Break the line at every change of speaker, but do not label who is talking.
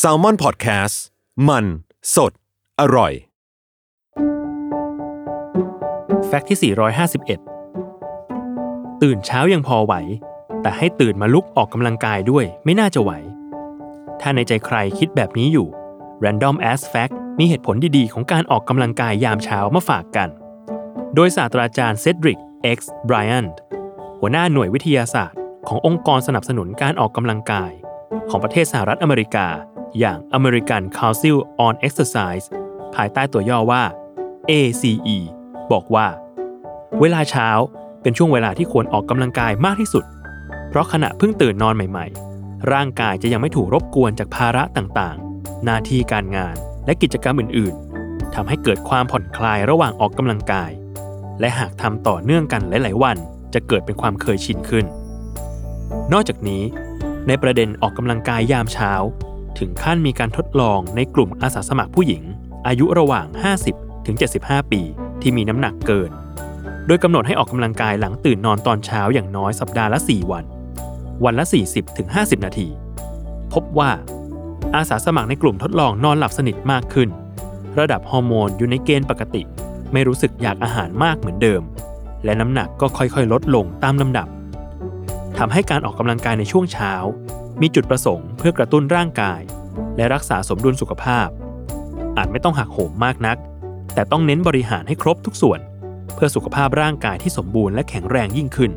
s a l ม o n PODCAST มัน สด อร่อย
แฟกต์ที่ 451 ตื่นเช้ายังพอไหว แต่ให้ตื่นมาลุกออกกำลังกายด้วยไม่น่าจะไหว ถ้าในใจใครคิดแบบนี้อยู่ Random As Fact มีเหตุผลดีๆ ของการออกกำลังกายยามเช้ามาฝากกัน โดยศาสตราจารย์เซดริก X. Bryant หัวหน้าหน่วยวิทยาศาสตร์ ขององค์กรสนับสนุนการออกกำลังกาย ของประเทศสหรัฐอเมริกา อย่าง American Council on Exercise ภายใต้ตัวย่อว่า ACE บอกว่า เวลาเช้าเป็นช่วงเวลาที่ควรออกกำลังกายมากที่สุด เพราะขณะเพิ่งตื่นนอนใหม่ ๆ ร่างกายจะยังไม่ถูกรบกวนจากภาระต่างๆ หน้าที่การงานและกิจกรรมอื่นๆทำให้เกิดความผ่อนคลายระหว่างออกกำลังกาย และหากทำต่อเนื่องกันหลาย ๆ วัน จะเกิดเป็นความเคยชินขึ้น นอกจากนี้ ในประเด็นออกกำลังกายยามเช้า ถึงขั้นมีการทดลองในกลุ่มอาสาสมัครผู้หญิง อายุระหว่าง 50 ถึง 75 ปี ที่มีน้ำหนักเกิน โดยกำหนดให้ออกกำลังกายหลังตื่นนอนตอนเช้าอย่างน้อยสัปดาห์ละ 4 วัน วันละ 40ถึง50 นาที พบว่า อาสาสมัครในกลุ่มทดลองนอนหลับสนิทมากขึ้น ระดับฮอร์โมนอยู่ในเกณฑ์ปกติ ไม่รู้สึกอยากอาหารมากเหมือนเดิม และน้ำหนักก็ค่อยๆ ลดลงตามลำดับ ทำให้การออกกำลังกายในช่วงเช้า มีจุดประสงค์เพื่อกระตุ้นร่างกาย และรักษาสมดุลสุขภาพ อาจไม่ต้องหักโหมมากนัก แต่ต้องเน้นบริหารให้ครบทุกส่วน เพื่อสุขภาพร่างกายที่สมบูรณ์และแข็งแรงยิ่งขึ้น